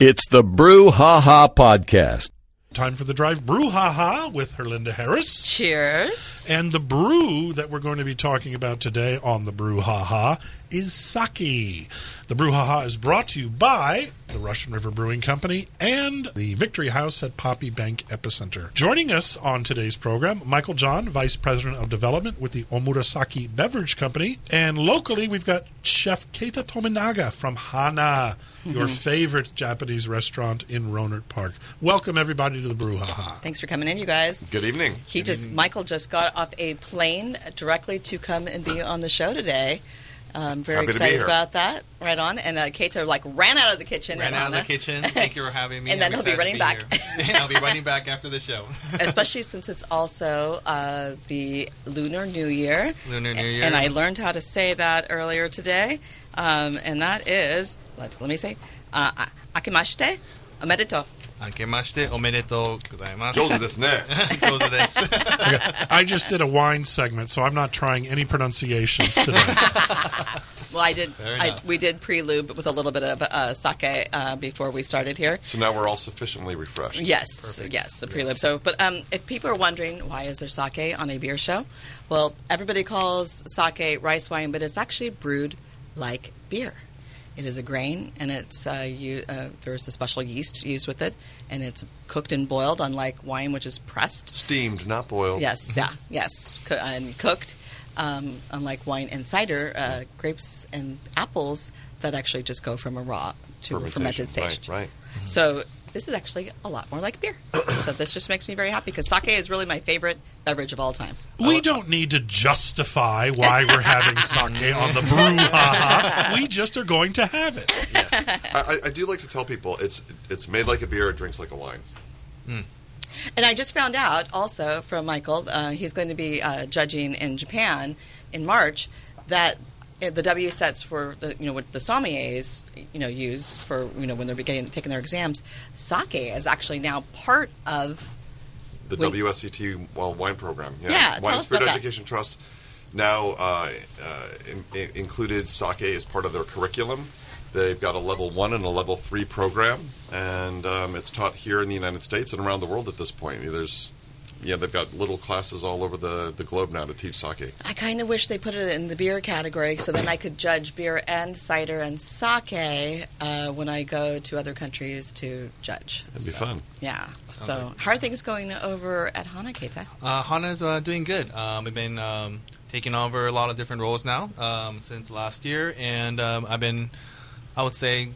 It's the Brew Ha Ha Podcast. Time for the drive brew ha ha with Herlinda Harris. Cheers. And the brew that we're going to be talking about today on the brew ha ha is sake. The brew ha ha is brought to you by the Russian River Brewing Company and the Victory House at Poppy Bank Epicenter. Joining us on today's program, Michael John, Vice President of Development with the Omurasaki Beverage Company. And locally, we've got Chef Keita Tominaga from Hana, mm-hmm. your favorite Japanese restaurant in Rohnert Park. Welcome, everybody, to the brew ha ha. Thanks for coming in, you guys. Good evening. He just Michael just got off a plane directly to come and be on the show today. I'm very Happy excited about that. Right on. And uh, Kato like ran out of the kitchen. Ran out of the kitchen. Thank you for having me. And then I'm he'll be running be here. I'll be running back after the show. Especially since it's also uh, the Lunar New Year. Lunar New Year. And I learned how to say that earlier today. Um, and that is, let, let me say, uh, akimashite omedetou. 明けましておめでとうございます。上手ですね。上手です。okay. I just did a wine segment, so I'm not trying any pronunciations today. well, I did. I, we did prelude with a little bit of uh, sake uh, before we started here. So now we're all sufficiently refreshed. Yes, Perfect. yes, the prelude. Yes. So, but um, if people are wondering why is there sake on a beer show, well, everybody calls sake rice wine, but it's actually brewed like beer. It is a grain, and it's uh, you, uh, there's a special yeast used with it, and it's cooked and boiled, unlike wine, which is pressed. Steamed, not boiled. Yes, yeah, yes, Co- and cooked. Um, unlike wine and cider, uh, grapes and apples that actually just go from a raw to a fermented stage. Right, right. So this is actually a lot more like beer. so this just makes me very happy because sake is really my favorite beverage of all time. We don't need to justify why we're having sake on the brouhaha. We just are going to have it. I, I- I do like to tell people it's it's made like a beer, it drinks like a wine. And I just found out also from Michael, uh, he's going to be uh, judging in Japan in March, that the W sets for the you know what the sommeliers you know use for you know when they're getting taking their exams, sake is actually now part of The Wait. WSET well, wine program. Yeah, Yeah, Wine Spirit about that. Education Trust now uh, uh, in, in- included sake as part of their curriculum. They've got a level one and a level three program, and um, it's taught here in the United States and around the world at this point. There's yeah, they've got little classes all over the, the globe now to teach sake. I kind of wish they put it in the beer category so then I could judge beer and cider and sake uh, when I go to other countries to judge. It'd be So, fun. Yeah. So, how are things going over at Hana, Keita? Uh, Hana's uh, doing good. Um, we've been um, taking over a lot of different roles now um, since last year, and um, I've been, I would say,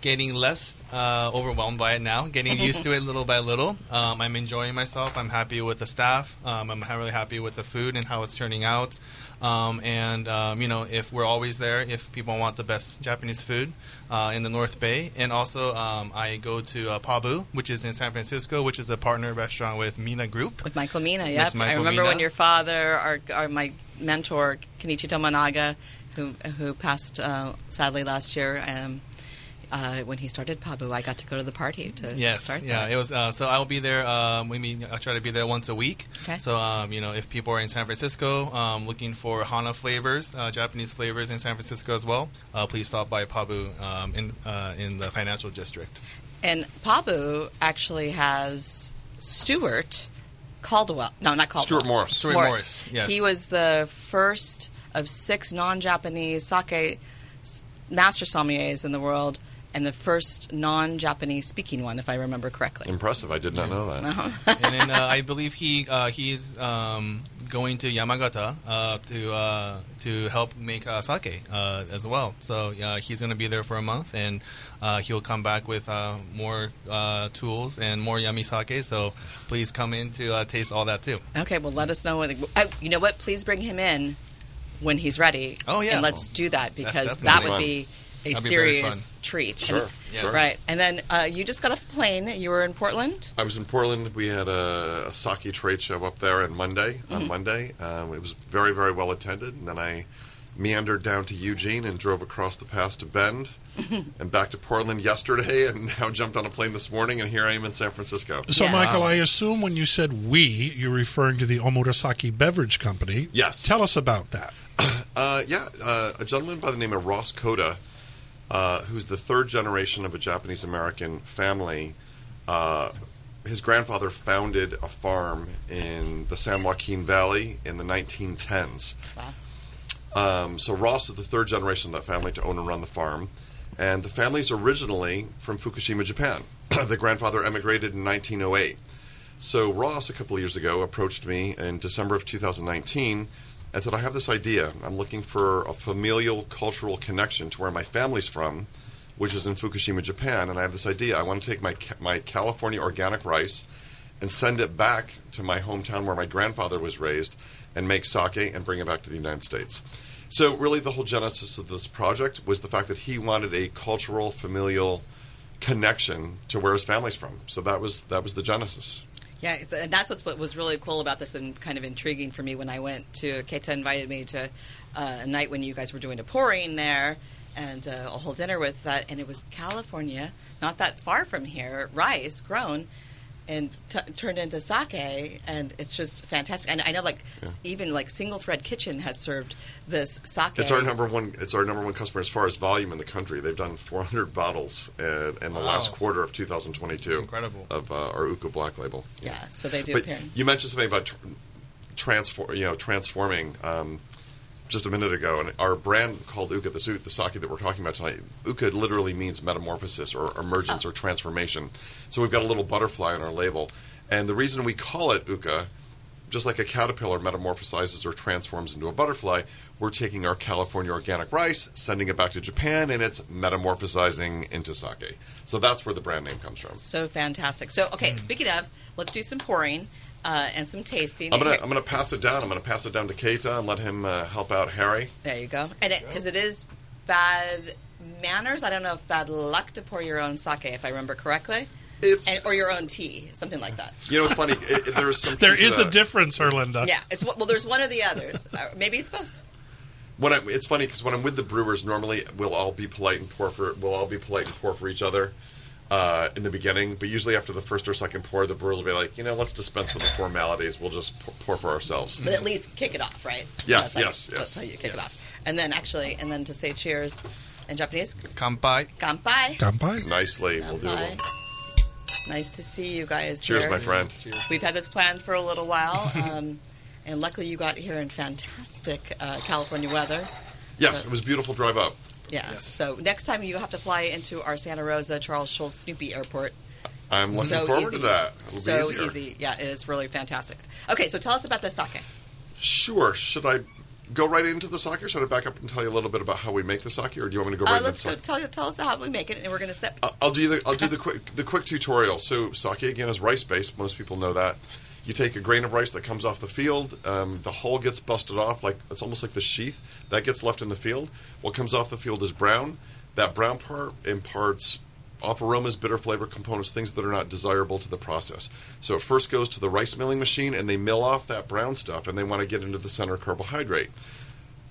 getting less uh, overwhelmed by it now, getting used to it little by little. Um, I'm enjoying myself. I'm happy with the staff. Um, I'm really happy with the food and how it's turning out. Um, and um, you know, if we're always there, if people want the best Japanese food uh, in the North Bay, and also um, I go to uh, Pabu, which is in San Francisco, which is a partner restaurant with Mina Group. With Michael Mina, yep. I remember Mina. when your father, our, our my mentor, Kenichi Tominaga, who who passed uh, sadly last year, um, uh, when he started Pabu, I got to go to the party to Yes, start yeah, that. it was. Uh, so I'll be there. Um, we mean I try to be there once a week. Okay. So um, you know, if people are in San Francisco um, looking for Hana flavors, uh, Japanese flavors in San Francisco as well, uh, please stop by Pabu um, in uh, in the financial district. And Pabu actually has Stuart Caldwell. No, not Caldwell. Stuart Morris. Stuart Morris, yes. He was the first of six non-Japanese sake master sommeliers in the world, and the first non-Japanese speaking one, if I remember correctly. Impressive. I did not know that. And then uh, I believe he uh, he's um, going to Yamagata uh, to uh, to help make uh, sake uh, as well. So uh, he's going to be there for a month, and uh, he'll come back with uh, more uh, tools and more yummy sake. So please come in to uh, taste all that too. Okay, well, let us know. When oh, you know what? Please bring him in when he's ready. Oh, yeah. and let's do that because that would fun. be a That'd be very serious treat. Sure, And- sure. Right, and then uh, you just got off a plane. You were in Portland. I was in Portland. We had a, a sake trade show up there on Monday. On Monday, um, it was very, very well attended. And then I meandered down to Eugene and drove across the pass to Bend, and back to Portland yesterday. And now jumped on a plane this morning, and here I am in San Francisco. So, Yeah. Michael, I assume when you said we, you're referring to the Omurasaki Beverage Company. Yes. Tell us about that. Uh, yeah, uh, a gentleman by the name of Ross Koda uh, who's the third generation of a Japanese American family. Uh, his grandfather founded a farm in the San Joaquin Valley in the 1910s. Wow. Um, so Ross is the third generation of that family to own and run the farm, and the family's originally from Fukushima, Japan. the grandfather emigrated in 1908. So Ross, a couple of years ago, approached me in December of 2019 and said, "I have this idea. I'm looking for a familial cultural connection to where my family's from, which is in Fukushima, Japan. And I have this idea. I want to take my my California organic rice." and send it back to my hometown where my grandfather was raised and make sake and bring it back to the United States. So, really, the whole genesis of this project was the fact that he wanted a cultural, familial connection to where his family's from. So that was that was the genesis. Yeah, and that's what was really cool about this and kind of intriguing for me when I went to Keita invited me to uh, a night when you guys were doing a pouring there and uh, a whole dinner with that, and it was California, not that far from here, rice grown and t- turned into sake, and it's just fantastic. And I know, like s- even like Single Thread Kitchen has served this sake. It's our number one. It's our number one customer as far as volume in the country. They've done 400 bottles uh, in the Wow. last quarter of 2022. That's incredible. Of uh, our Uka Black Label. Yeah, so they do But appear. you mentioned something about tr- transform, you know, transforming um, just a minute ago, and our brand called Uka, the, su- the sake that we're talking about tonight, Uka literally means metamorphosis or emergence or transformation. So we've got a little butterfly on our label, and the reason we call it Uka, just like a caterpillar metamorphosizes or transforms into a butterfly, we're taking our California organic rice, sending it back to Japan, and it's metamorphosizing into sake. So that's where the brand name comes from. So fantastic. So okay, hmm. speaking of, let's do some pouring uh, and some tasting. I'm gonna I'm gonna pass it down. I'm gonna pass it down to Keita and let him uh, help out Harry. There you go. And because it, is bad manners, I don't know if bad luck to pour your own sake, if I remember correctly, It's and, or your own tea, something like that. you know it's funny. It, it- there's some There truth to is a that. difference, Herlinda. Yeah, it's well, there's one or the other. Or maybe it's both. When I, it's funny because when I'm with the brewers, normally we'll all be polite and pour for we'll all be polite and pour for each other uh, in the beginning. But usually after the first or second pour, the brewer will be like, you know, let's dispense with the formalities. We'll just pour, pour for ourselves. But at least kick it off, right? Yes, That's how you- yes, yes. That's how you kick it off. And then actually, and then to say cheers in Japanese, Kampai. kanpai. Kanpai. Nicely, we'll do. Kanpai. Nice to see you guys. Cheers, here. my friend. We've had this planned for a little while, um, and luckily you got here in fantastic uh, California weather. Yes, it was a beautiful drive up. Yeah. Yes. So next time you have to fly into our Santa Rosa Charles Schulz Snoopy Airport. I'm looking so forward easy. to that. It'll so be easy. Yeah, it is really fantastic. Okay, so tell us about the sake. Sure. Should I go right into the sake, or should I back up and tell you a little bit about how we make the sake, or do you want me to go right Uh, into let's the go. Tell, tell us how we make it, and we're going to sip. I'll do the I'll do the quick the quick tutorial. So sake again is rice based. Most people know that. You take a grain of rice that comes off the field. Um, the hull gets busted off, like it's almost like the sheath that gets left in the field. What comes off the field is brown. That brown part imparts off aromas, bitter flavor components, things that are not desirable to the process. So it first goes to the rice milling machine, and they mill off that brown stuff, and they want to get into the center carbohydrate.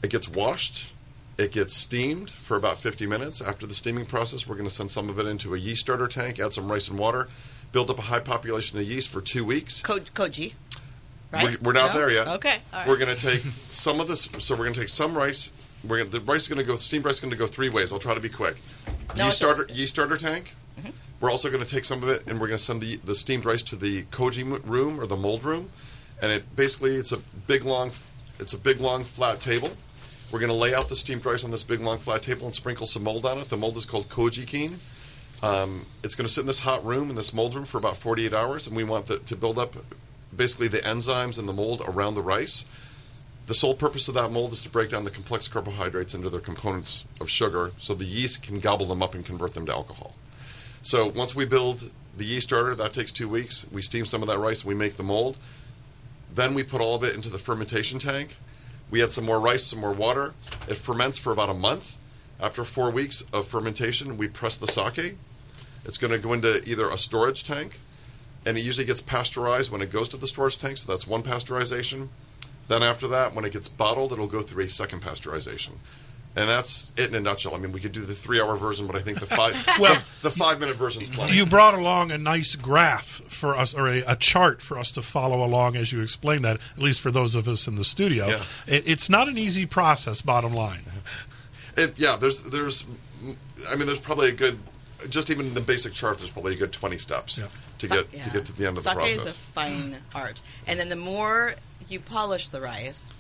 It gets washed. It gets steamed for about 50 minutes. After the steaming process, we're going to send some of it into a yeast starter tank, add some rice and water, build up a high population of yeast for two weeks. Ko- koji. Right? We're, we're not No? there yet. Okay. All right. We're going to take some of this. So we're going to take some rice. We're gonna, the rice is going to go. Steamed rice is going to go three ways. I'll try to be quick. No, yeast it's okay. starter, yeast starter tank. Mm-hmm. We're also going to take some of it, and we're going to send the the steamed rice to the koji room or the mold room, and it basically it's a big long, it's a big long flat table. We're going to lay out the steamed rice on this big long flat table and sprinkle some mold on it. The mold is called koji kin. Um, it's going to sit in this hot room in this mold room for about 48 hours, and we want the, to build up basically the enzymes in the mold around the rice. The sole purpose of that mold is to break down the complex carbohydrates into their components of sugar so the yeast can gobble them up and convert them to alcohol. So once we build the yeast starter, that takes two weeks. We steam some of that rice, we make the mold. Then we put all of it into the fermentation tank. We add some more rice, some more water. It ferments for about a month. After four weeks of fermentation, we press the sake. It's going to go into either a storage tank, and it usually gets pasteurized when it goes to the storage tank, so that's one pasteurization. Then after that, when it gets bottled, it'll go through a second pasteurization. And that's it in a nutshell. I mean, we could do the three-hour version, but I think the five Well- the five-minute version is plenty. You brought along a nice graph for us, or a, a chart for us to follow along as you explain that. At least for those of us in the studio, Yeah. it, it's not an easy process. Bottom line, It, yeah, there's there's I mean, there's probably a good, just even the basic chart. There's probably a good 20 steps Yeah. to Sa- get yeah. to get to the end of Sake the process. Sake is a fine art, and then the more you polish the rice,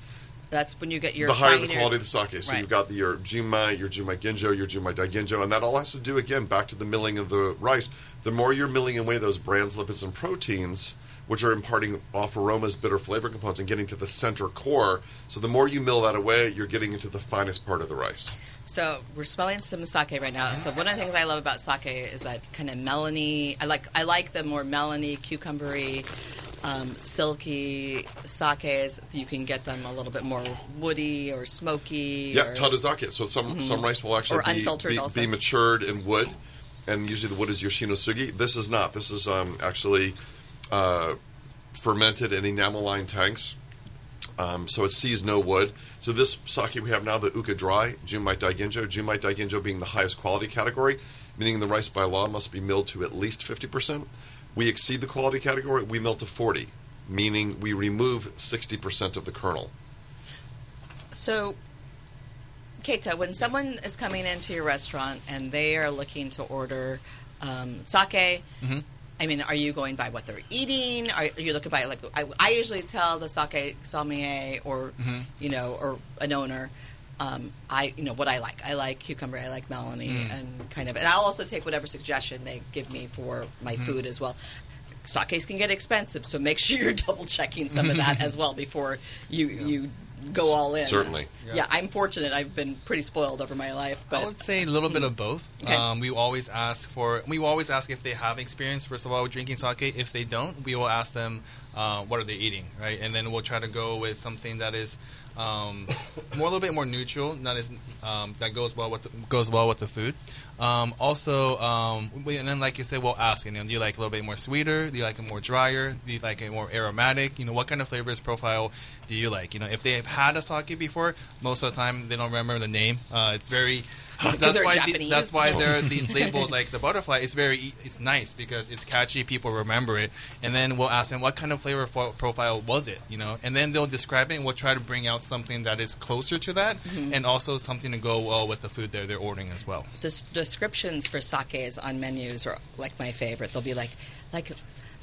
that's when you get your the higher the quality of the sake. So Right. you've got the, your junmai, your junmai ginjo, your junmai daiginjo, and that all has to do again back to the milling of the rice. The more you're milling away those brands, lipids, and proteins, which are imparting off aromas, bitter flavor components, and getting to the center core. So the more you mill that away, you're getting into the finest part of the rice. So we're smelling some sake right now. So one of the things I love about sake is that kind of melony. I like I like the more melony, cucumbery, um, silky sakes. You can get them a little bit more woody or smoky. Yeah, or, taruzake. So some some rice will actually Mm-hmm. Be, be, be matured in wood, and usually the wood is Yoshino sugi. This is not. This is um, actually uh, fermented in enameline tanks. Um, so it sees no wood. So this sake we have now, the Uka Dry, Junmai Daiginjo, Junmai Daiginjo being the highest quality category, meaning the rice by law must be milled to at least 50%. We exceed the quality category, we mill to 40, meaning we remove 60% of the kernel. So, Keita, when someone is coming into your restaurant and they are looking to order um, sake, Mm-hmm. I mean, are you going by what they're eating? Are you looking by like I, I usually tell the sake sommelier or Mm-hmm. you know or an owner. Um, I you know what I like. I like cucumber. I like melony, Mm. and kind of. And I'll also take whatever suggestion they give me for my Mm-hmm. food as well. Sakes can get expensive, so make sure you're double checking some of that as well before you you go all in. Certainly. Yeah. I'm fortunate. I've been pretty spoiled over my life, But I would say a little bit of both. Okay. Um, we always ask for. We always ask if they have experience. First of all, with drinking sake. If they don't, we will ask them uh, what are they eating, right? And then we'll try to go with something that is um, more a little bit more neutral, not as um, that goes well with the, goes well with the food. Um, also, um, and then like you said, we'll ask. You know, do you like a little bit more sweeter? Do you like it more drier? Do you like it more aromatic? You know, what kind of flavors profile do you like? You know, if they've had a sake before, most of the time they don't remember the name. Uh, it's very that's why the- that's why there are these labels like the butterfly. It's very it's nice because it's catchy. People remember it, and then we'll ask them what kind of flavor fo- profile was it, you know, and then they'll describe it, and we'll try to bring out something that is closer to that, Mm-hmm. and also something to go well with the food that they're ordering as well. the s- descriptions for sakes on menus are like my favorite. They'll be like, like,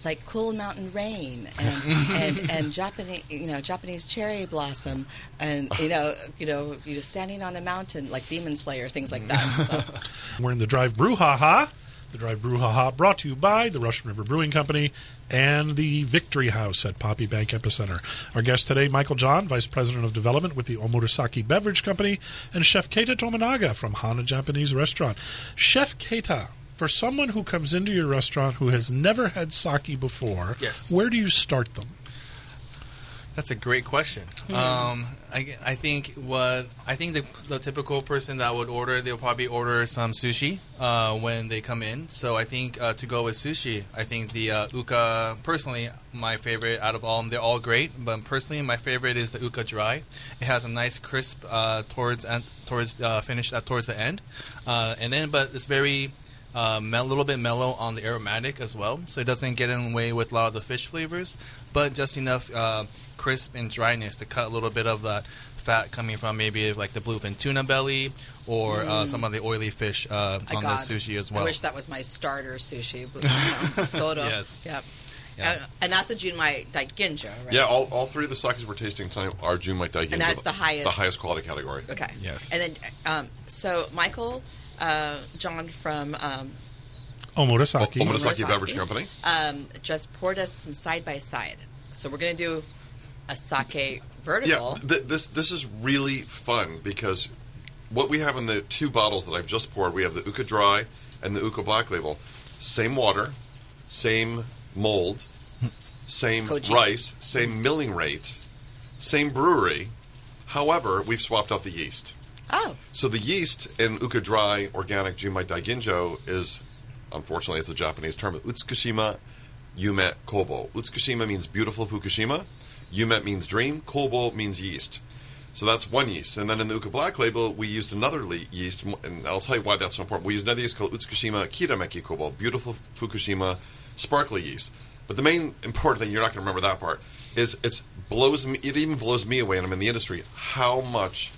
like cool mountain rain and and, and Japanese, you know, Japanese cherry blossom, and you know, you know, you know, standing on a mountain like Demon Slayer, things like that. So, We're in the Drive Brew Ha Ha. The Drive Brew Ha Ha brought to you by the Russian River Brewing Company and the Victory House at Poppy Bank Epicenter. Our guest today, Michael John, Vice President of Development with the Omurasaki Beverage Company, and Chef Keita Tominaga from Hana Japanese Restaurant. Chef Keita, for someone who comes into your restaurant who has never had sake before, Yes. where do you start them? That's a great question. Um, I, I think what I think the, the typical person that would order, they'll probably order some sushi uh, when they come in. So I think uh, to go with sushi, I think the uh, uka. Personally, my favorite out of all of them, they're all great. But personally, my favorite is the uka dry. It has a nice crisp uh, towards and towards uh, finish uh, towards the end, uh, and then but it's very a little bit mellow on the aromatic as well, so it doesn't get in the way with a lot of the fish flavors, but just enough uh, crisp and dryness to cut a little bit of that fat coming from maybe like the bluefin tuna belly or uh, some of the oily fish uh, on the sushi as well. I wish that was my starter sushi. But, you know, Dodo. Yes. Yep. Yeah. Uh, and that's a Junmai Daiginjo, right? Yeah, all, all three of the sakes we're tasting tonight are Junmai Daiginjo. And that's the highest- The highest quality category. Okay. Yes. And then, um, so Michael, uh, John from um, Omurasaki. Omurasaki Omurasaki. Beverage Company. um, just poured us some side by side. So we're going to do a sake vertical. Yeah, th- this this is really fun because what we have in the two bottles that I've just poured, we have the Uka Dry and the Uka Black Label. Same water, same mold, same Koji. rice, same milling rate, same brewery. However, we've swapped out the yeast. Oh, So the yeast in Uka Dry Organic Junmai Daiginjo is, unfortunately, it's a Japanese term, Utsukushima Yume Kobo. Utsukushima means beautiful Fukushima. Yume means dream. Kobo means yeast. So that's one yeast. And then in the Uka Black label, we used another yeast, and I'll tell you why that's so important. We used another yeast called Utsukushima Kirameki Kobo, beautiful Fukushima sparkly yeast. But the main important thing, you're not going to remember that part, is it's blows me, it even blows me away, and I'm in the industry, how much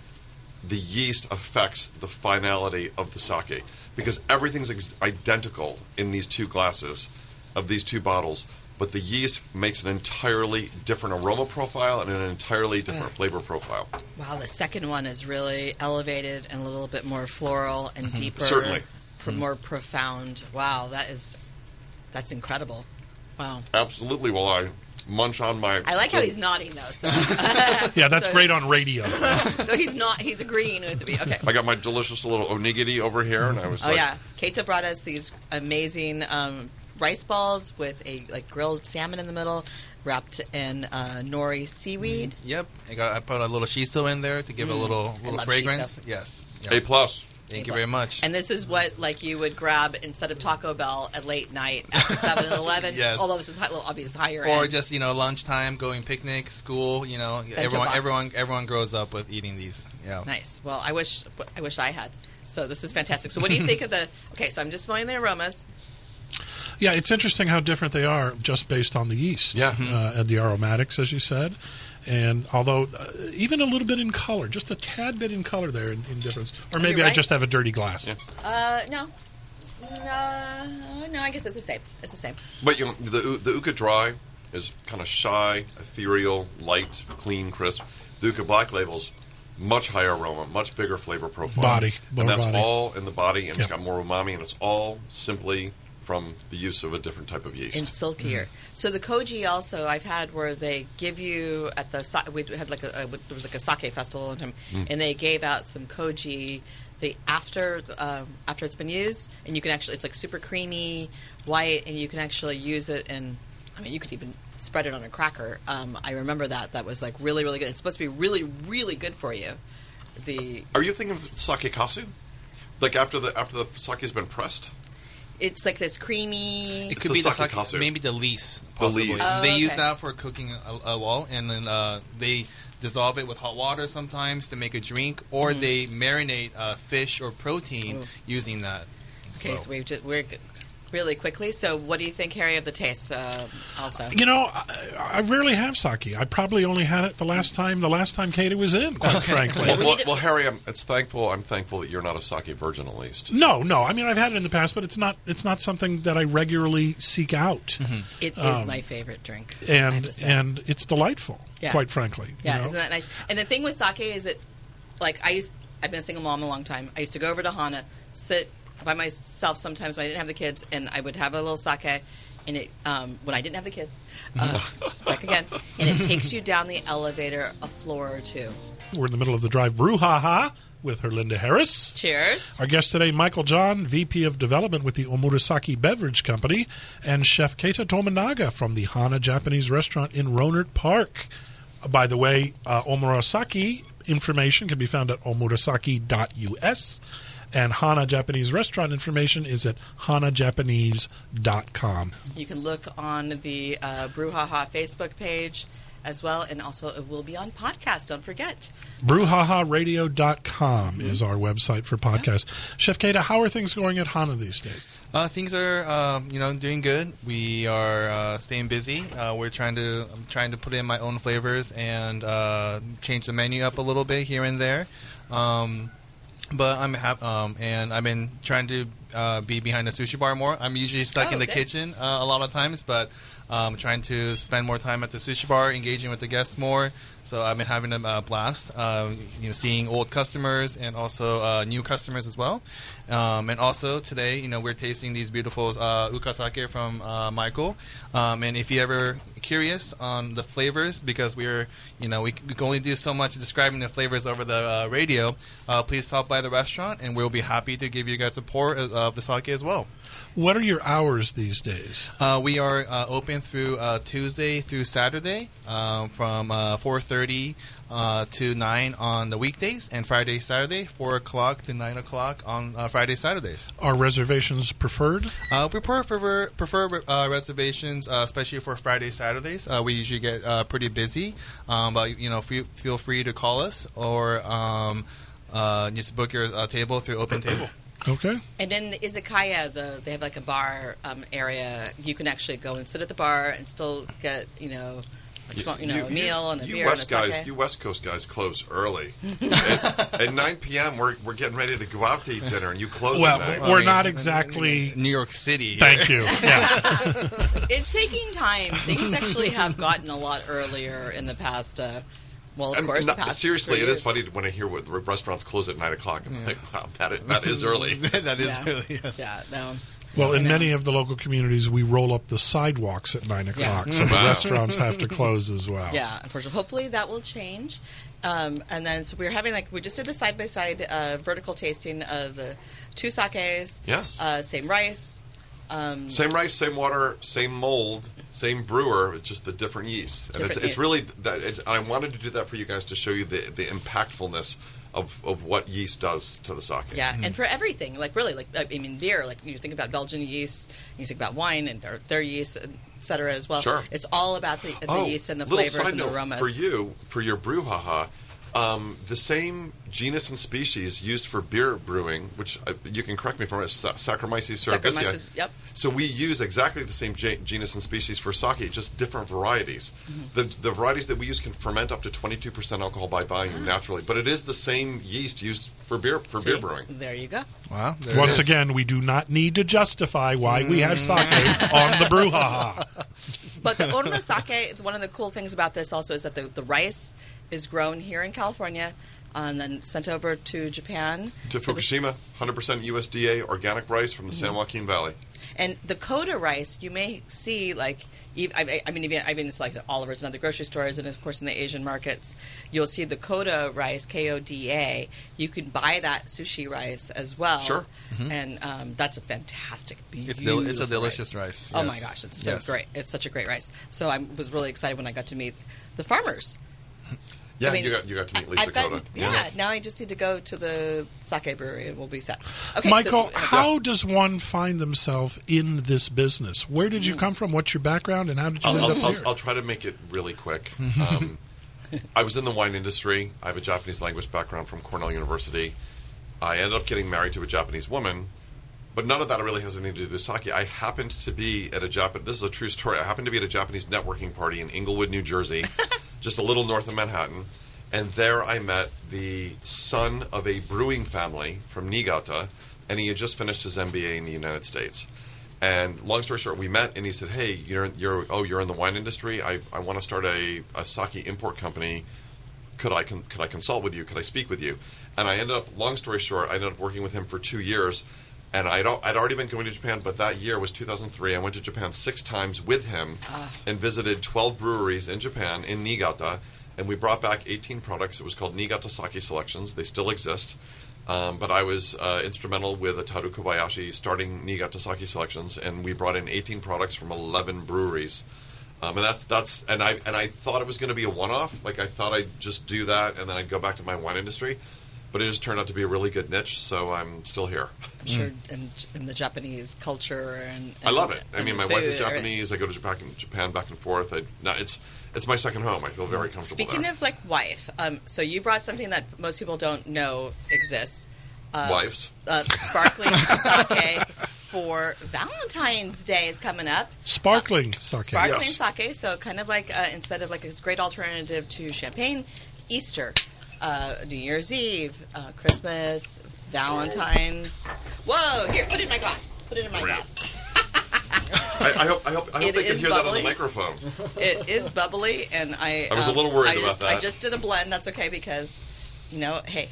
the yeast affects the finality of the sake because everything's ex- identical in these two glasses of these two bottles, but the yeast makes an entirely different aroma profile and an entirely different flavor profile. Wow, the second one is really elevated and a little bit more floral and mm-hmm. deeper, Certainly. pr- mm-hmm. more profound. Wow, that is that's incredible. Wow, Absolutely. Well, I munch on my, I like how he's nodding though. So Yeah, that's So- great on radio. so he's not he's agreeing with me. Okay. I got my delicious little onigiri over here, and I was Oh like, yeah, Keita brought us these amazing um, rice balls with a like grilled salmon in the middle, wrapped in uh, nori seaweed. Yep, I got I put a little shiso in there to give a little little Mm. love fragrance. shiso. Yes. A plus. Thank you very much. And this is what like you would grab instead of Taco Bell at late night after seven and eleven. Yes. Although this is high, little obvious higher end or end. just you know lunchtime, going picnic, school. You know, everyone box. everyone everyone grows up with eating these. Yeah. nice. Well, I wish I wish I had. So this is fantastic. So what do you think of the? Okay, so I'm just smelling the aromas. Yeah, it's interesting how different they are just based on the yeast. Yeah. Uh, and the aromatics, as you said. And although uh, even a little bit in color, just a tad bit in color there in, in difference. Or maybe you're I just have a dirty glass. Yeah. Uh, no. Uh, no, I guess it's the same. It's the same. But you know, the the Uka Dry is kind of shy, ethereal, light, clean, crisp. The Uka Black Labels much higher aroma, much bigger flavor profile. Body, more and that's body. all in the body, and Yeah. it's got more umami, and it's all simply from the use of a different type of yeast. and silkier. So the koji also I've had where they give you at the we had like a, a there was like a sake festival one time, and they gave out some koji the after um, after it's been used, and you can actually it's like super creamy white, and you can actually use it and I mean you could even spread it on a cracker. Um, I remember that that was like really really good. It's supposed to be really really good for you. The Are you thinking of sake kasu? Like after the after the sake has been pressed? It's like this creamy. It It's could the be the sake sake, kasu. maybe the lees. The lees. Oh, they use that for cooking a, a wall, and then uh, they dissolve it with hot water sometimes to make a drink, or Mm-hmm. they marinate uh, fish or protein Oh. using that. Okay, well. so we've just, we're g- really quickly. So, what do you think, Harry, of the taste? Uh, also, You know, I, I rarely have sake. I probably only had it the last time the last time Kata was in, quite frankly. Well, well, well, Harry, I'm, it's thankful. I'm thankful that you're not a sake virgin, at least. No, no. I mean, I've had it in the past, but it's not it's not something that I regularly seek out. it is my favorite drink, And and it's delightful, Yeah. quite frankly. you yeah, know? isn't that nice? And the thing with sake is that, like, I used I've been a single mom a long time. I used to go over to Hana, sit by myself sometimes when I didn't have the kids, and I would have a little sake. And it, um, when I didn't have the kids, uh, just back again, and it takes you down the elevator a floor or two. We're in the middle of the drive brouhaha with Herlinda Harris. Cheers. Our guest today, Michael John, VP of Development with the Omurasaki Beverage Company, and Chef Keita Tominaga from the Hana Japanese Restaurant in Rohnert Park. Uh, By the way, uh, Omurasaki information can be found at omurasaki.us, and Hana Japanese Restaurant information is at hanajapanese.com. You can look on the uh, Brouhaha Facebook page as well, and also it will be on podcast. Don't forget. BrewhahaRadio.com is our website for podcasts. Chef Keita, how are things going at Hana these days? Uh, things are, um, you know, doing good. We are uh, staying busy. Uh, we're trying to, I'm trying to put in my own flavors and uh, change the menu up a little bit here and there. Um, but I'm hap- um, and I've been trying to uh, be behind the sushi bar more. I'm usually stuck Oh, in the good. kitchen uh, a lot of times, but um, trying to spend more time at the sushi bar, engaging with the guests more. So I've been having a uh, blast, uh, you know, seeing old customers and also uh, new customers as well. Um, and also today, you know, we're tasting these beautiful uh, ukasake from uh, Michael. Um, and if you ever curious on the flavors, because we're, you know, we, we can only do so much describing the flavors over the uh, radio, uh, please stop by the restaurant, and we'll be happy to give you guys a pour of of the sake as well. What are your hours these days? Uh, we are uh, open through uh, Tuesday through Saturday um, from uh, 4.30 uh, to 9 on the weekdays, and Friday, Saturday, 4 o'clock to 9 o'clock on uh, Friday, Saturdays. Are reservations preferred? Uh, we prefer, prefer uh, reservations, uh, especially for Friday, Saturdays. Uh, we usually get uh, pretty busy, um, but you know, feel, feel free to call us or um, uh, just book your uh, table through Open Table. Okay. And then the izakaya, the they have like a bar um, area. You can actually go and sit at the bar and still get you know a small, you know, a meal and a you beer West and a guys, sake. you West Coast guys close early. at, at 9 p.m., we're, we're getting ready to go out to eat dinner, and you close Well, at 9. we're mean, not exactly. New York City. Thank you. Yeah. it's taking time. Things actually have gotten a lot earlier in the past. Uh, well, of And course, not- the past seriously, three it is years. funny when I hear what restaurants close at 9 o'clock. I'm like, wow, that is, that is early. that is Yeah. really yes. Yeah, no. Well, in many of the local communities, we roll up the sidewalks at nine o'clock, so the Wow. restaurants have to close as well. Yeah, unfortunately. Hopefully that will change. Um, and then, so we are having like we just did the side by side vertical tasting of the two sakes. Yes. Uh, same rice. Um, Same rice, same water, same mold, same brewer, it's just the different yeast. And Different it's, it's yeast. really that. It, I wanted to do that for you guys to show you the, the impactfulness of, of what yeast does to the sake. yeah, and mm-hmm. for everything, like really, like I mean, beer. Like you think about Belgian yeast, you think about wine and their, their yeast, et cetera, as well. Sure. It's all about the, the oh, yeast and the flavors side and the note aromas. For you, for your brew, brouhaha, um, the same genus and species used for beer brewing, which uh, you can correct me if I'm wrong, Sa- Saccharomyces cerevisiae. Saccharomyces, yep. So we use exactly the same ge- genus and species for sake, just different varieties. Mm-hmm. The, the varieties that we use can ferment up to 22% alcohol by volume Ah. naturally, but it is the same yeast used for beer for beer brewing. There you go. Wow. there it Once again, we do not need to justify why we have sake on the brouhaha. But the Orno sake, one of the cool things about this also is that the, the rice is grown here in California and then sent over to Japan. To for the- Fukushima, 100% USDA organic rice from the San Mm-hmm. Joaquin Valley. And the Koda rice, you may see like, ev- I, I mean, even I mean, it's like at Oliver's and other grocery stores, and of course in the Asian markets, you'll see the Koda rice, K O D A. You can buy that sushi rice as well. Sure. And um, that's a fantastic, It's del- it's a delicious rice, Oh yes. my gosh, it's so Yes. great! It's such a great rice. So I was really excited when I got to meet the farmers. Yeah, I mean, you got you got to meet I- Lisa Koda. Yeah, now I just need to go to the sake brewery and we'll be set. Okay, Michael, so, how does one find themselves in this business? Where did you come from? What's your background, and how did you I'll, end I'll, up I'll, here? I'll try to make it really quick. Um, I was in the wine industry. I have a Japanese language background from Cornell University. I ended up getting married to a Japanese woman, but none of that really has anything to do with sake. I happened to be at a Japan. This is a true story. I happened to be at a Japanese networking party in Englewood, New Jersey, just a little north of Manhattan, and there I met the son of a brewing family from Niigata, and he had just finished his MBA in the United States. And long story short, we met, and he said, "Hey, you're you're oh you're in the wine industry. I I want to start a, a sake import company. Could I con- could I consult with you? Could I speak with you?" And I ended up, long story short, I ended up working with him for two years. And I'd, al- I'd already been going to Japan, but that year was 2003. I went to Japan six times with him and visited 12 breweries in Japan, in Niigata. And we brought back 18 products. It was called Niigata Sake Selections. They still exist. Um, but I was uh, instrumental with Ataru Kobayashi starting Niigata Sake Selections, and we brought in 18 products from 11 breweries. Um, and that's that's and I and I thought it was going to be a one-off. Like I thought I'd just do that, and then I'd go back to my wine industry. But it just turned out to be a really good niche, so I'm still here. I'm sure in, in the Japanese culture and, I love it. I mean, the my wife is food, everything. Japanese. I go to Japan, Japan back and forth. I, no, it's it's my second home. I feel very comfortable Speaking there. of like wife, um, so you brought something that most people don't know exists. Uh, Wives. uh, sparkling sake for Valentine's Day is coming up. Sparkling sake. Sparkling Yes. sake, so kind of like uh, instead of like this great alternative to champagne, Easter, uh, New Year's Eve, uh, Christmas, Valentine's. Whoa! Here, put it in my glass. Put it in my Real. glass. I, I hope I hope, I hope It they can is hear that on the microphone. It is bubbly, and I. I was a um, little worried I about did- I just did a blend. That's okay because, you know, hey,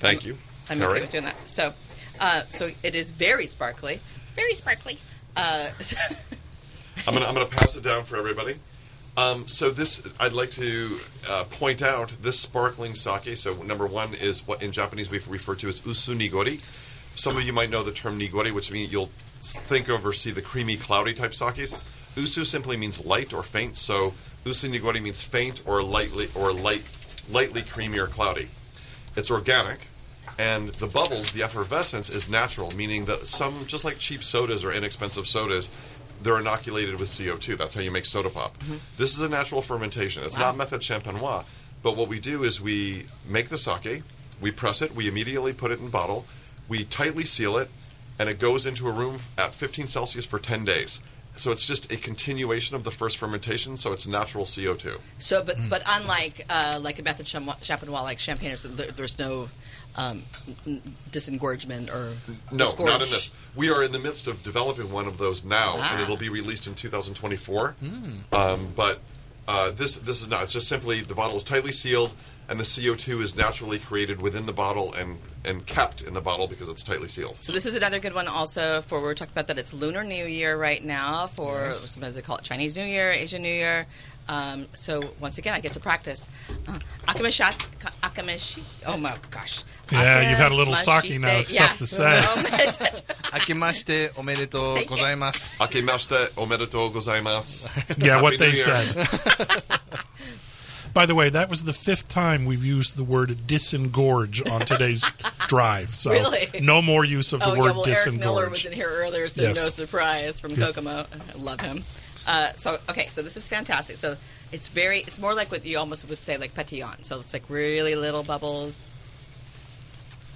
Thank you, I'm Carrie. okay with doing that. So, uh, so it is very sparkly, very sparkly. Uh, I'm gonna I'm gonna pass it down for everybody. Um, so this I'd like to uh, point out this sparkling sake. So number one is what in Japanese we refer to as usu nigori. Some of you might know the term nigori, which means you'll think of or see the creamy, cloudy type sakes. Usu simply means light or faint. So usu nigori means faint or lightly or light, lightly creamy or cloudy. It's organic, and the bubbles, the effervescence, is natural, meaning that some, just like cheap sodas or inexpensive sodas, they're inoculated with CO2. That's how you make soda pop. This is a natural fermentation. It's not method champenois, but what we do is we make the sake, we press it, we immediately put it in bottle, we tightly seal it, and it goes into a room at 15 Celsius for 10 days. so it's just a continuation of the first fermentation. So it's natural CO two. So, but but unlike uh, like a method cham- champenois, like champagne, there, there's no um, disengorgement or No, disgorge. not in this. We are in the midst of developing one of those now, Ah. and it'll be released in 2024. Um, but uh, this this is not. It's just simply the bottle is tightly sealed, and the CO2 is naturally created within the bottle and and kept in the bottle because it's tightly sealed. So this is another good one also for we were talking about that it's Lunar New Year right now for sometimes they call it Chinese New Year, Asian New Year. Um, so once again, I get to practice. Uh, Akamishat, Oh my gosh. Yeah, you've had a little sake now. It's yeah. tough to say. Oh Akimashite omedetou gozaimasu. Akimashite omedetou gozaimasu. Yeah, what they said. By the way, that was the fifth time we've used the word disengorge on today's drive. So really? no more use of the oh, word yeah, well, disengorge. Eric Miller was in here earlier, so yes. no surprise from yeah. Kokomo. I love him. Uh, so okay, so this is fantastic. So it's very, it's more like what you almost would say like pétillant. So it's like really little bubbles.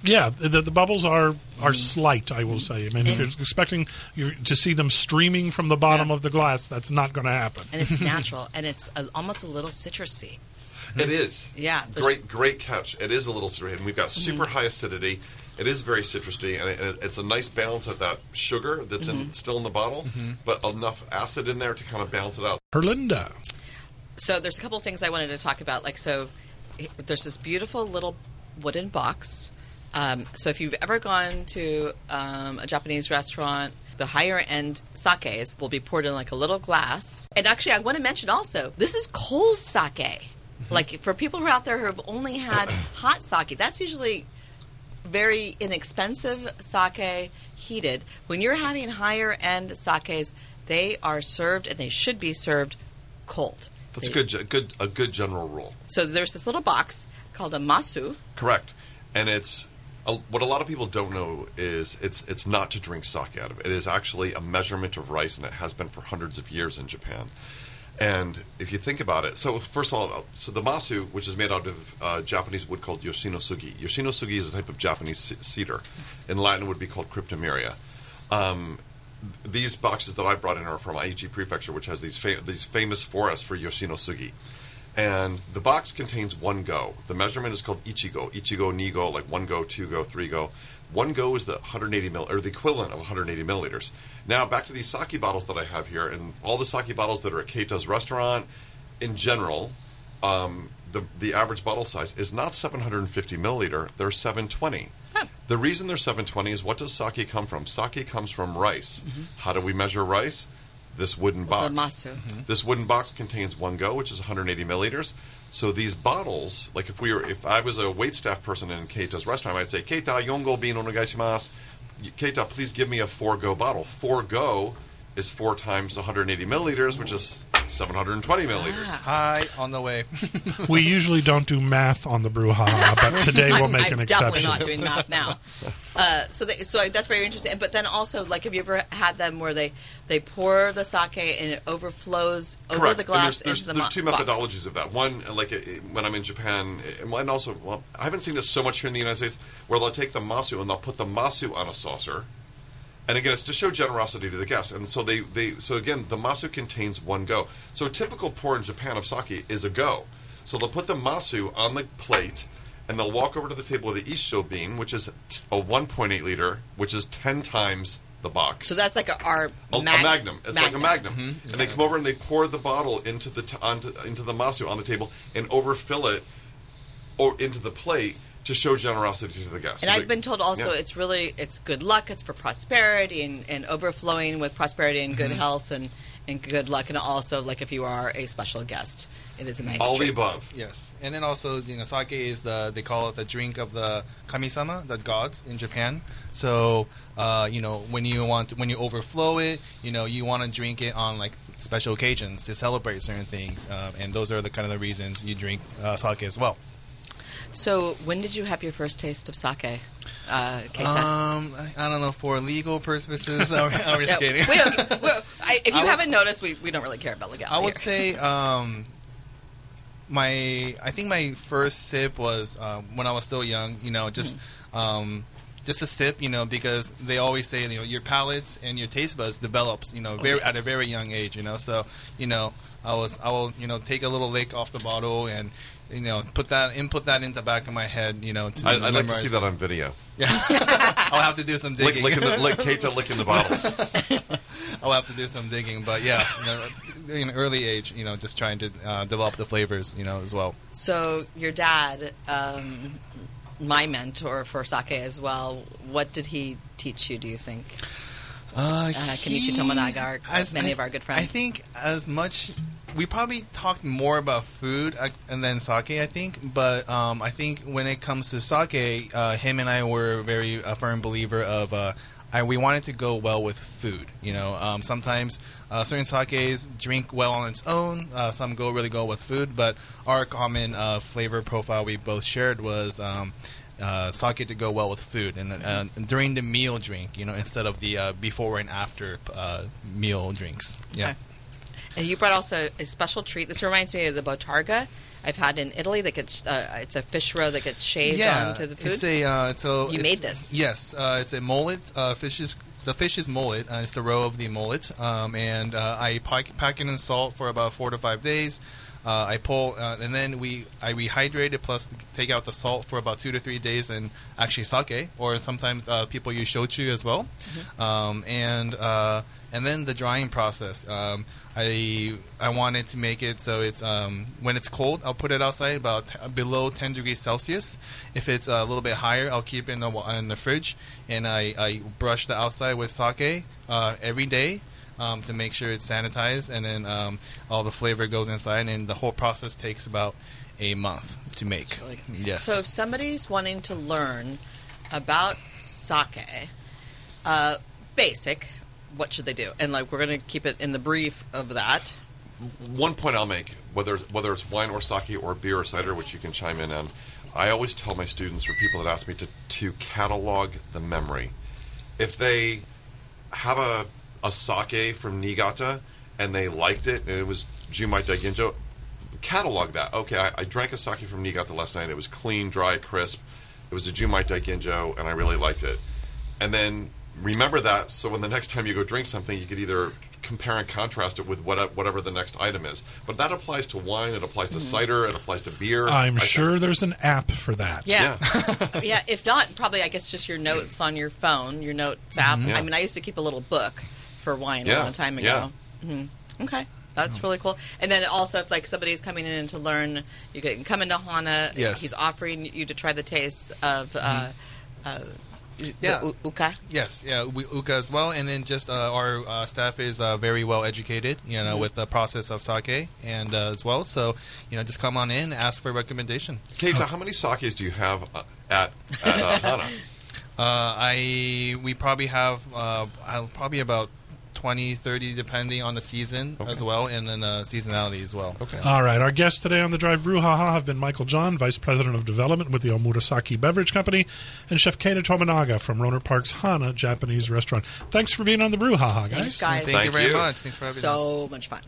Yeah, the, the bubbles are are mm-hmm. slight. I will mm-hmm. say. I mean, if you're expecting you to see them streaming from the bottom Yeah. of the glass, that's not going to happen. and it's natural, and it's a, almost a little citrusy. It is. Yeah, Great, great catch. It is a little citrusy, and we've got mm-hmm. super high acidity. It is very citrusy, and, it, and it's a nice balance of that sugar that's in, still in the bottle, but enough acid in there to kind of balance it out. Herlinda. So there's a couple of things I wanted to talk about. Like so, there's this beautiful little wooden box. Um, so if you've ever gone to um, a Japanese restaurant, the higher end sakes will be poured in like a little glass. And actually, I want to mention also, this is cold sake. Like for people who are out there who have only had hot sake, that's usually very inexpensive sake heated. When you're having higher end sakes, they are served and they should be served cold. That's a good, good, a good general rule. So there's this little box called a masu. Correct, and it's a, what a lot of people don't know is it's it's not to drink sake out of. It is actually a measurement of rice, and it has been for hundreds of years in Japan. And if you think about it, so first of all, so the masu, which is made out of uh, Japanese wood called yoshinosugi. Yoshinosugi is a type of Japanese ce- cedar. In Latin, would be called cryptomeria. Um, th- these boxes that I brought in are from Aichi Prefecture, which has these fa- these famous forests for yoshinosugi. And the box contains one go. The measurement is called ichigo. Ichigo, nigo, like one go, two go, three go. One go is the 180 mil, or the equivalent of 180 milliliters. Now back to these sake bottles that I have here, and all the sake bottles that are at Keita's restaurant, in general, um, the the average bottle size is not 750 milliliter. They're 720. The reason they're 720 is what does sake come from? Sake comes from rice. How do we measure rice? This wooden box. masu. This wooden box contains one go, which is 180 milliliters. So these bottles, like if we were, if I was a wait staff person in Keita's restaurant, I'd say, Keita, yongo bin onegaishimasu. Keita, please give me a four go bottle. Four go is four times 180 milliliters, which is 720 ah. milliliters. Hi, on the way. We usually don't do math on the brouhaha, but today we'll make an exception I'm an definitely exception. not doing math now. Uh, so, they, so that's very interesting. But then also, like, have you ever had them where they they pour the sake and it overflows over Correct. the glass and there's, there's, into the there's two mo- box? methodologies of that. One, like uh, when I'm in Japan, uh, and also, well, I haven't seen this so much here in the United States, where they'll take the masu and they'll put the masu on a saucer. And again, it's to show generosity to the guests. And so they, they so again, the masu contains one go. So a typical pour in Japan of sake is a go. So they'll put the masu on the plate, and they'll walk over to the table with the issho bin, which is a 1.8 liter, which is 10 times the box. So that's like a, our A, a magnum. It's like a magnum. Mm-hmm. And they come over and they pour the bottle into the t- onto, into the masu on the table and overfill it or into the plate to show generosity to the guests. And So I've they- been told also yeah. it's really it's good luck. It's for prosperity and, and overflowing with prosperity and Mm-hmm. good health and, and good luck. And also like if you are a special guest, it is a nice all the above. Yes, and then also you know sake is the they call it the drink of the kamisama, the gods in Japan. So uh, you know when you want when you overflow it, you know you want to drink it on like special occasions to celebrate certain things, uh, and those are the kind of the reasons you drink uh, sake as well. So when did you have your first taste of sake, uh, Um, I, I don't know for legal purposes. I'm, I'm just kidding. we don't, well, I, if you I would- haven't noticed, we, we don't really care about legality. I would here. say um, my I think my first sip was um, when I was still young. You know, just um, just a sip, you know, because they always say, you know, your palates and your taste buds develops, you know, very at a very young age, you know. So, you know, I was, I will, you know, take a little lick off the bottle and, you know, put that, input that in the back of my head, you know. To I, I'd like to see that on video. Yeah, I'll have to do some Lick, digging. licking the, lick, Keita licking the bottles. I'll have to do some digging, but yeah, you know, in early age, you know, just trying to uh, develop the flavors, you know, as well. So your dad, um, my mentor for sake as well. What did he teach you? Do you think? Uh, Kenichi Tominaga, our- as many I- of our good friends. I think as much we probably talked more about food uh, and then sake. I think, but um, I think when it comes to sake, uh, him and I were very a firm believer of. Uh, I, we wanted to go well with food. You know, um, sometimes uh, certain sakes drink well on its own. Uh, some go really go with food. But our common uh, flavor profile we both shared was um, uh, sake to go well with food, and uh, during the meal drink, you know, instead of the uh, before and after uh, meal drinks. Yeah. Okay. And you brought also a special treat. This reminds me of the bottarga I've had in Italy. That gets uh, it's a fish roe that gets shaved onto the food. It's a uh, so You made this. Yes, uh, it's a mullet. Uh, fish is the fish is mullet. Uh, it's the roe of the mullet, um, and uh, I pack, pack it in salt for about four to five days. Uh, I pull, uh, and then we I rehydrate it plus take out the salt for about two to three days, and actually sake, or sometimes uh, people use shochu as well, Mm-hmm. um, and uh, and then the drying process. Um, I I wanted to make it so it's um, when it's cold, I'll put it outside about t- below 10 degrees Celsius. If it's a little bit higher, I'll keep it in the in the fridge, and I, I brush the outside with sake uh, every day. Um, to make sure it's sanitized, and then um, all the flavor goes inside, and the whole process takes about a month to make. Really. Yes. So if somebody's wanting to learn about sake, uh, basic, what should they do? And like we're going to keep it in the brief of that. One point I'll make, whether whether it's wine or sake or beer or cider, which you can chime in on, I always tell my students or people that ask me to to catalog the memory. If they have a a sake from Niigata and they liked it and it was Junmai Daiginjo, catalog that. Okay, I, I drank a sake from Niigata last night. It was clean, dry, crisp. It was a Junmai Daiginjo, and I really liked it. And then remember that, so when the next time you go drink something, you could either compare and contrast it with what, whatever the next item is. But that applies to wine. It applies to mm-hmm. cider. It applies to beer. I'm I- sure there's an app for that. Yeah. yeah. If not, probably I guess just your notes on your phone, your notes app. Mm-hmm. Yeah. I mean, I used to keep a little book for wine a long time ago. hmm Okay. That's really cool. And then also, if like somebody's coming in to learn, you can come into Hana. Yes. He's offering you to try the taste of uh, uh, Yeah. the u- uka. Yes, yeah, we Uka as well, and then just uh, our uh, staff is uh, very well educated, you know, with the process of sake and uh, as well. So, you know, just come on in, ask for a recommendation. Keita, how many sakes do you have uh, at, at uh, Hana? Uh, I we probably have uh, I'll- probably about 20, 30, depending on the season Okay. as well, and then uh, seasonality as well. Okay. All right. Our guests today on the Drive Brew Haha have been Michael John, Vice President of Development with the Omurasaki Beverage Company, and Chef Keita Tominaga from Rohnert Park's Hana Japanese Restaurant. Thanks for being on the Brew Haha, guys. Thanks, guys. Thank, you very you. much. Thanks for having us. So much fun.